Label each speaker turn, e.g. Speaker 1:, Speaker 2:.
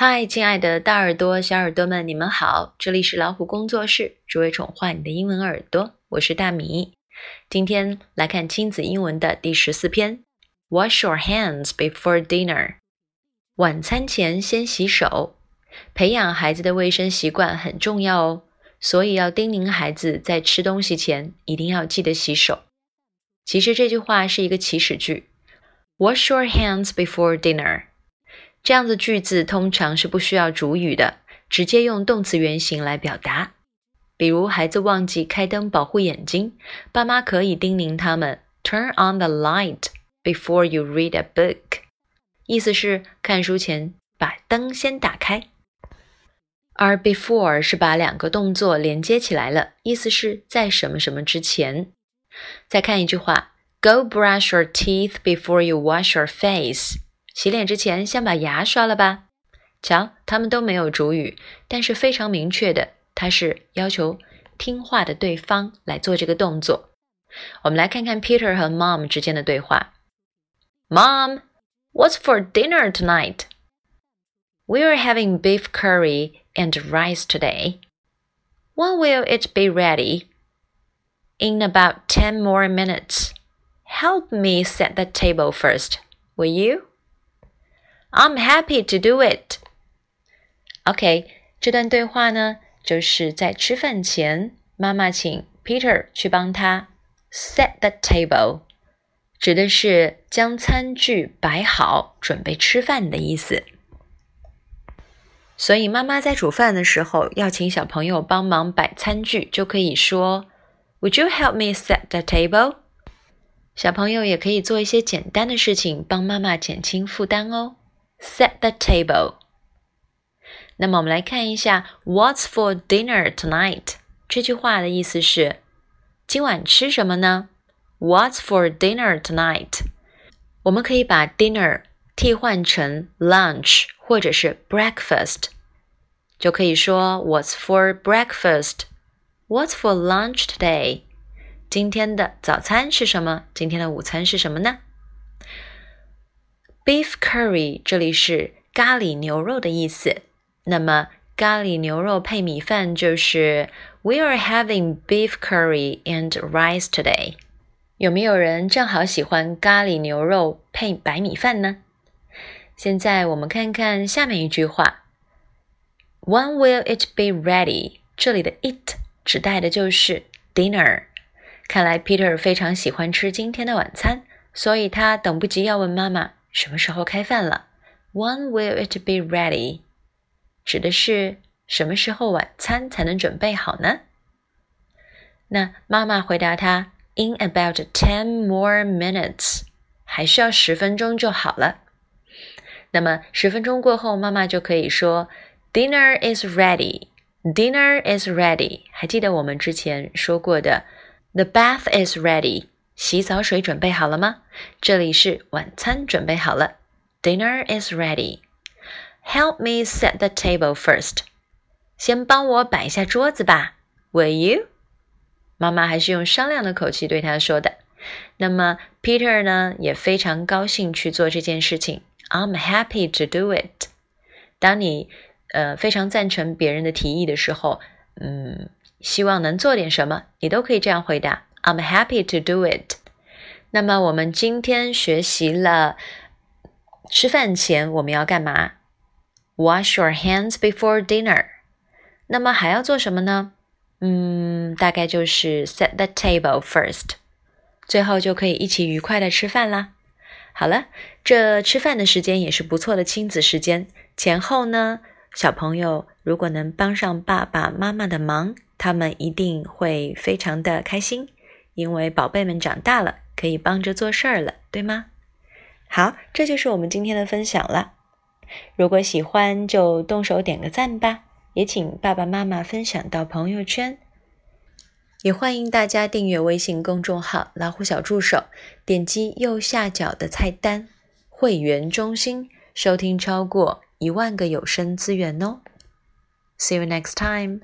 Speaker 1: 嗨，亲爱的大耳朵、小耳朵们，你们好！这里是老虎工作室，只为宠坏你的英文耳朵。我是大米。今天来看亲子英文的第十四篇。Wash your hands before dinner。晚餐前先洗手。培养孩子的卫生习惯很重要哦，所以要叮咛孩子在吃东西前一定要记得洗手。其实这句话是一个祈使句。Wash your hands before dinner。这样的句子通常是不需要主语的，直接用动词原形来表达。比如孩子忘记开灯保护眼睛，爸妈可以叮咛他们：“Turn on the light before you read a book。”意思是看书前把灯先打开。而 before 是把两个动作连接起来了，意思是在什么什么之前。再看一句话：“Go brush your teeth before you wash your face。”洗脸之前先把牙刷了吧。瞧，他们都没有主语，但是非常明确的，他是要求听话的对方来做这个动作。我们来看看 Peter 和 Mom 之间的对话。Mom, what's for dinner tonight? We're having beef curry and rice today. When will it be ready? In about ten more minutes. Help me set the table first, will you? I'm happy to do it. OK，这段对话呢，就是在吃饭前，妈妈请 Peter 去帮他 set the table，指的是将餐具摆好，准备吃饭的意思。所以妈妈在煮饭的时候，要请小朋友帮忙摆餐具，就可以说 Would you help me set the table？小朋友也可以做一些简单的事情，帮妈妈减轻负担哦。Set the table。那么我们来看一下 "What's for dinner tonight" 这句话的意思是今晚吃什么呢？What's for dinner tonight？我们可以把 dinner 替换成 lunch 或者是 breakfast，就可以说 What's for breakfast？What's for lunch today？今天的早餐是什么？今天的午餐是什么呢 ？Beef curry，这里是咖喱牛肉的意思。那么咖喱牛肉配米饭就是 We are having beef curry and rice today。有没有人正好喜欢咖喱牛肉配白米饭呢？现在我们看看下面一句话：When will it be ready？这里的 it 指代的就是 dinner。看来 Peter 非常喜欢吃今天的晚餐，所以他等不及要问妈妈。什么时候开饭了？When will it be ready？指的是什么时候晚餐才能准备好呢？那妈妈回答他：In about ten more minutes，还需要十分钟就好了。那么十分钟过后，妈妈就可以说：Dinner is ready。Dinner is ready。还记得我们之前说过的：The bath is ready。洗澡水准备好了吗？这里是晚餐准备好了，Dinner is ready. Help me set the table first. 先帮我摆一下桌子吧，Will you？妈妈还是用商量的口气对他说的。那么 Peter 呢，也非常高兴去做这件事情。I'm happy to do it. 当你呃非常赞成别人的提议的时候，嗯，希望能做点什么，你都可以这样回答。I'm happy to do it。那么我们今天学习了吃饭前我们要干嘛？Wash your hands before dinner。那么还要做什么呢？嗯，大概就是 set the table first。最后就可以一起愉快的吃饭啦。好了，这吃饭的时间也是不错的亲子时间。前后呢，小朋友如果能帮上爸爸妈妈的忙，他们一定会非常的开心。因为宝贝们长大了，可以帮着做事儿了，对吗？好，这就是我们今天的分享了。如果喜欢，就动手点个赞吧，也请爸爸妈妈分享到朋友圈。也欢迎大家订阅微信公众号“老虎小助手”，点击右下角的菜单“会员中心”，收听超过一万个有声资源哦。See you next time.